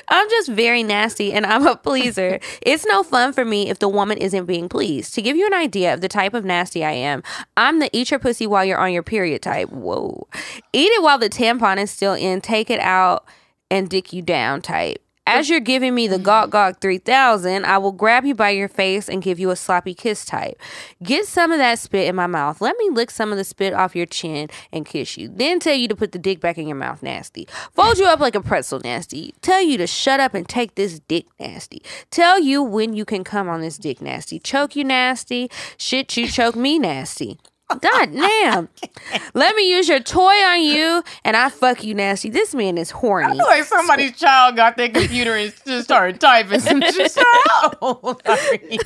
I'm just very nasty and I'm a pleaser. it's no fun for me if the woman isn't being pleased. To give you an idea of the type of nasty I am, I'm the eat your pussy while you're on your period type. Whoa. Eat it while the tampon is still in, take it out and dick you down type. As you're giving me the Gawk Gawk 3000, I will grab you by your face and give you a sloppy kiss type. Get some of that spit in my mouth. Let me lick some of the spit off your chin and kiss you. Then tell you to put the dick back in your mouth, nasty. Fold you up like a pretzel, nasty. Tell you to shut up and take this dick, nasty. Tell you when you can come on this dick, nasty. Choke you, nasty. Shit, you choke me, nasty. God damn. Let me use your toy on you and I fuck you nasty. This man is horny. like somebody's child got their computer and just started typing some shit. How old are you?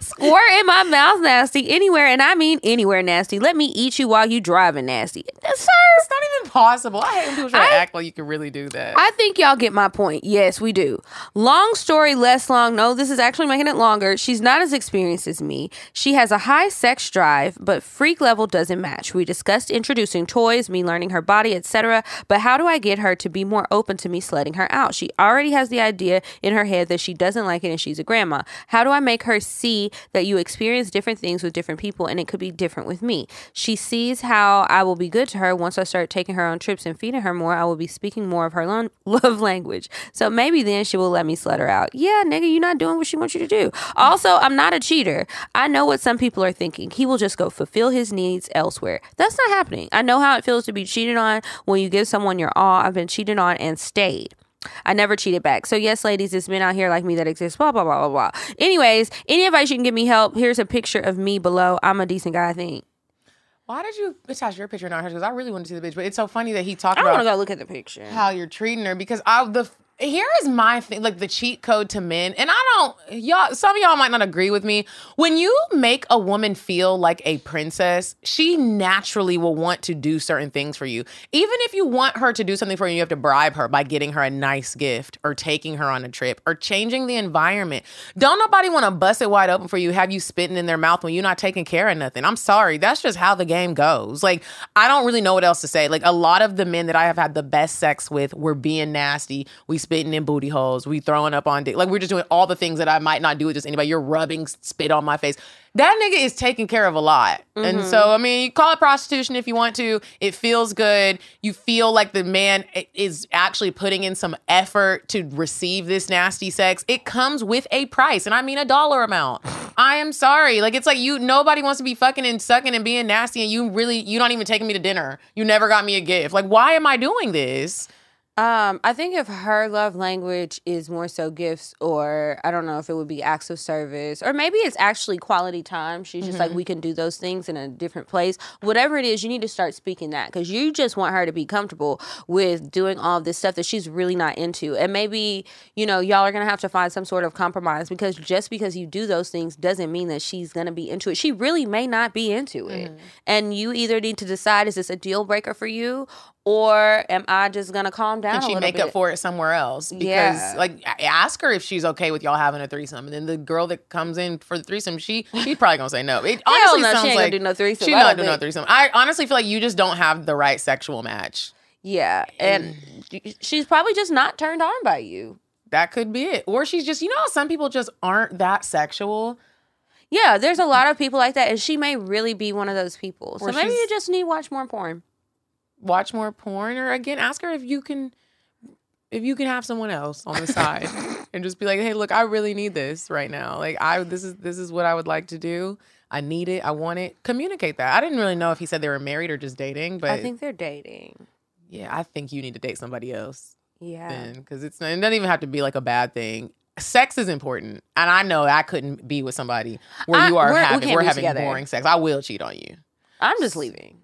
Squirt in my mouth nasty anywhere and I mean anywhere nasty. Let me eat you while you driving nasty. Sir, It's not even possible. I hate when people try to act like you can really do that. I think y'all get my point. Yes, we do. Long story, less long. No, this is actually making it longer. She's not as experienced as me. She has a high sex drive, but freak level doesn't match. We discussed introducing toys, me learning her body, etc. But how do I get her to be more open to me sledding her out? She already has the idea in her head that she doesn't like it and she's a grandma. How do I make her see that you experience different things with different people and it could be different with me? She sees how I will be good to her once I start taking her on trips and feeding her more. I will be speaking more of her lo- love language. So maybe then she will let me slut her out. Yeah, nigga, you're not doing what she wants you to do. Also, I'm not a cheater. I know what some people are thinking. He will just go fulfill his needs elsewhere. That's not happening. I know how it feels to be cheated on when you give someone your all. I've been cheated on and stayed. I never cheated back. So yes, ladies, it's men out here like me that exist. Blah blah blah blah blah. Anyways, any advice you can give me help? Here's a picture of me below. I'm a decent guy, I think. Why did you attach your picture, not hers? Because I really want to see the bitch. But it's so funny that he talked I want about to go look at the picture. how you're treating her because I the here is my thing like the cheat code to men and I don't y'all some of y'all might not agree with me. When you make a woman feel like a princess she naturally will want to do certain things for you. Even if you want her to do something for you you have to bribe her by getting her a nice gift or taking her on a trip or changing the environment. Don't nobody want to bust it wide open for you have you spitting in their mouth when you're not taking care of nothing. I'm sorry that's just how the game goes. Like I don't really know what else to say. Like a lot of the men that I have had the best sex with were being nasty. We spitting in booty holes. We throwing up on dick. Like we're just doing all the things that I might not do with just anybody. You're rubbing spit on my face. That nigga is taking care of a lot. And so, mm-hmm. I mean, you call it prostitution if you want to. It feels good. You feel like the man is actually putting in some effort to receive this nasty sex. It comes with a price, and I mean a dollar amount. I am sorry. Like it's like you nobody wants to be fucking and sucking and being nasty, and you really you not even taking me to dinner. You never got me a gift. Like, why am I doing this? Um, I think if her love language is more so gifts, or I don't know if it would be acts of service, or maybe it's actually quality time. She's just like, we can do those things in a different place. Whatever it is, you need to start speaking that because you just want her to be comfortable with doing all this stuff that she's really not into. And maybe, you know, y'all are going to have to find some sort of compromise because just because you do those things doesn't mean that she's going to be into it. She really may not be into it. And you either need to decide is this a deal breaker for you? Or am I just gonna calm down? Can she make bit? up for it somewhere else? Because Yeah. like ask her if she's okay with y'all having a threesome. And then the girl that comes in for the threesome, she she's probably gonna say no. It honestly no, she sounds ain't gonna like do no threesome. She's not doing no threesome. I honestly feel like you just don't have the right sexual match. Yeah, and she's probably just not turned on by you. That could be it. Or she's just, you know, how some people just aren't that sexual. Yeah, there's a lot of people like that, and she may really be one of those people. So maybe you just need to watch more porn. Watch more porn, or again, ask her if you can, if you can have someone else on the side, and just be like, hey, look, I really need this right now. Like, I this is this is what I would like to do. I need it. I want it. Communicate that. I didn't really know if he said they were married or just dating, but I think they're dating. yeah, I think you need to date somebody else Yeah. because it's it doesn't even have to be like a bad thing. Sex is important, and I know I couldn't be with somebody where I- you are we're- having can't we're having together. boring sex. I will cheat on you. I'm just leaving.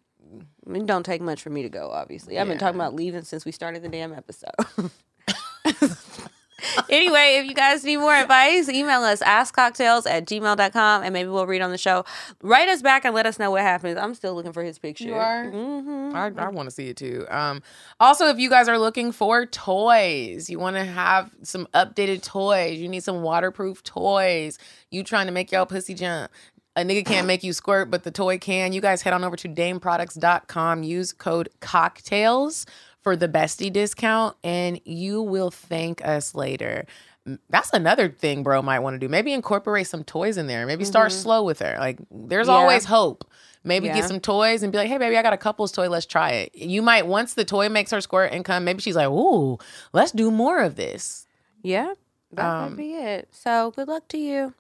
It don't take much for me to go, obviously. I've been talking about leaving since we started the damn episode. anyway, if you guys need more advice, email us askcocktales at gmail.com and maybe we'll read on the show. Write us back and let us know what happens. I'm still looking for his picture. You are? Mm-hmm. I, I want to see it too. Um, also, if you guys are looking for toys, you want to have some updated toys, you need some waterproof toys, you trying to make y'all pussy jump. A nigga can't make you squirt, but the toy can. You guys head on over to dameproducts.com, use code cocktales for the bestie discount, and you will thank us later. That's another thing bro might want to do. Maybe incorporate some toys in there. Maybe start slow with her. Like there's Yeah. always hope. Maybe Yeah. get some toys and be like, hey, baby, I got a couple's toy. Let's try it. You might, once the toy makes her squirt and come, maybe she's like, ooh, let's do more of this. Yeah, that Um, might be it. So good luck to you.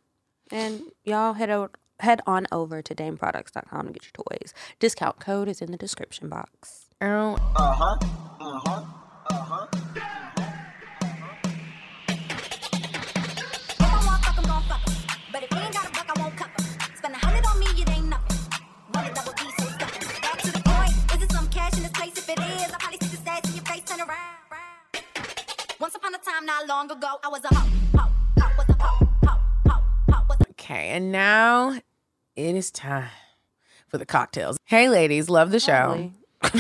And y'all head out. Head on over to dameproducts.com to get your toys. Discount code is in the description box. Upon a time, not long ago, I was a. Was a. Was a okay. And now it is time for the cocktales. Hey, ladies, love the show.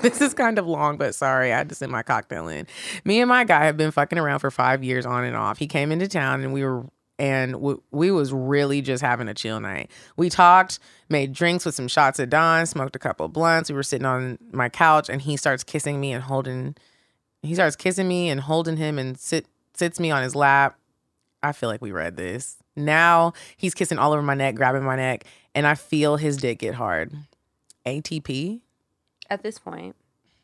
This is kind of long, but sorry, I had to send my cocktale in. Me and my guy have been fucking around for five years on and off. He came into town and we were and w- we was really just having a chill night. We talked, made drinks with some shots of Dawn, smoked a couple blunts. We were sitting on my couch and he starts kissing me and holding. He starts kissing me and holding him and sit sits me on his lap. I feel like we read this. Now he's kissing all over my neck, grabbing my neck, and I feel his dick get hard. ATP. At this point,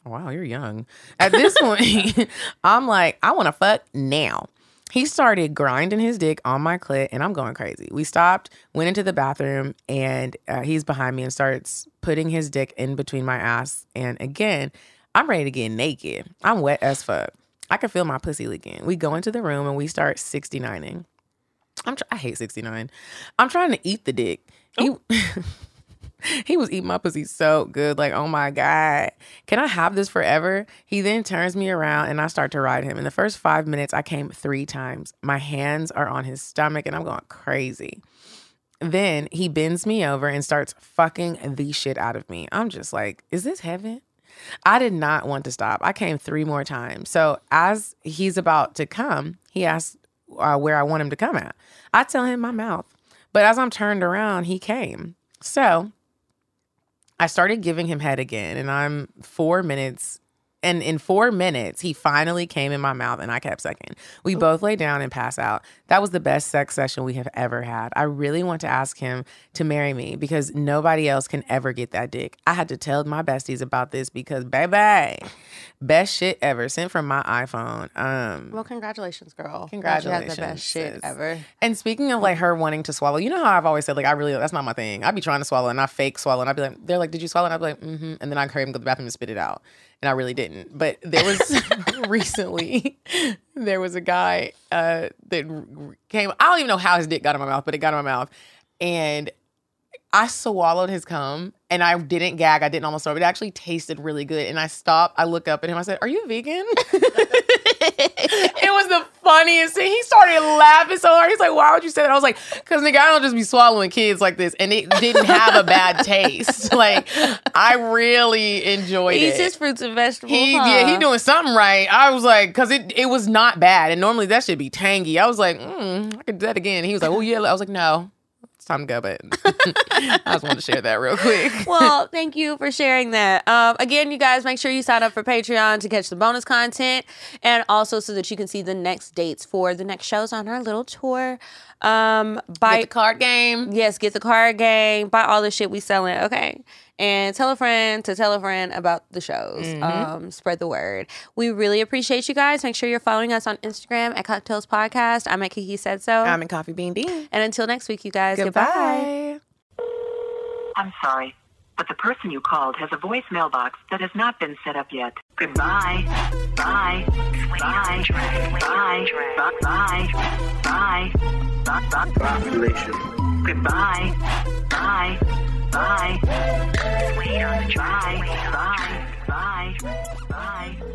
Wow, you're young. At this point, I'm like, I want to fuck now. He started grinding his dick on my clit, and I'm going crazy. We stopped, went into the bathroom, and uh, he's behind me and starts putting his dick in between my ass. And again, I'm ready to get naked. I'm wet as fuck. I can feel my pussy leaking. We go into the room and we start 69ing. I'm tr- I hate 69. I'm trying to eat the dick. He oh. he was eating my pussy so good. Like, oh my God, can I have this forever? He then turns me around and I start to ride him. In the first five minutes, I came three times. My hands are on his stomach and I'm going crazy. Then he bends me over and starts fucking the shit out of me. I'm just like, is this heaven? I did not want to stop. I came three more times. So as he's about to come, he asks uh, where I want him to come at. I tell him my mouth. But as I'm turned around, he came. So I started giving him head again, and I'm four minutes And in four minutes, he finally came in my mouth and I kept sucking. We both lay down and pass out. That was the best sex session we have ever had. I really want to ask him to marry me because nobody else can ever get that dick. I had to tell my besties about this because, baby, best shit ever sent from my iPhone. Um, Well, congratulations, girl. Congratulations. You had the best shit ever. And speaking of like her wanting to swallow, you know how I've always said like I really that's not my thing. I'd be trying to swallow and I fake swallow and I'd be like, they're like, did you swallow? And I'd be like, mm-hmm. And then I'd hurry him go to the bathroom and spit it out. And I really didn't. But there was recently there was a guy uh, that came. I don't even know how his dick got in my mouth, but it got in my mouth, and I swallowed his cum and I didn't gag. I didn't almost throw it. It actually tasted really good. And I stopped. I look up at him. I said, "Are you vegan?" it was the funniest thing. He started laughing so hard. He's like, "Why would you say that?" I was like, "Cause nigga, I don't just be swallowing kids like this." And it didn't have a bad taste. Like I really enjoyed Eats it. his fruits and vegetables. He huh? yeah, he doing something right. I was like, cause it it was not bad, and normally that should be tangy. I was like, mm, I could do that again. He was like, oh yeah. I was like, no, it's time to go. But I just wanted to share that real quick. well, thank you for sharing that. Um, again, you guys, make sure you sign up for Patreon to catch the bonus content and also so that you can see the next dates for the next shows on our little tour. Um, buy Get the card game. Yes, get the card game. Buy all the shit we selling. Okay. And tell a friend to tell a friend about the shows. Mm-hmm. Um, spread the word. We really appreciate you guys. Make sure you're following us on Instagram at Cocktales Podcast. I'm at Kiki Said So. I'm in Coffee Bean Dean. and until next week, you guys. Goodbye. Goodbye. I'm sorry, but the person you called has a voicemail box that has not been set up yet. Goodbye. Bye. Bye. Bye. Bye. Bye. Bye. Bye. Bye. Population. Goodbye. Bye. Bye. Wait on the Bye. Bye. Bye. Bye.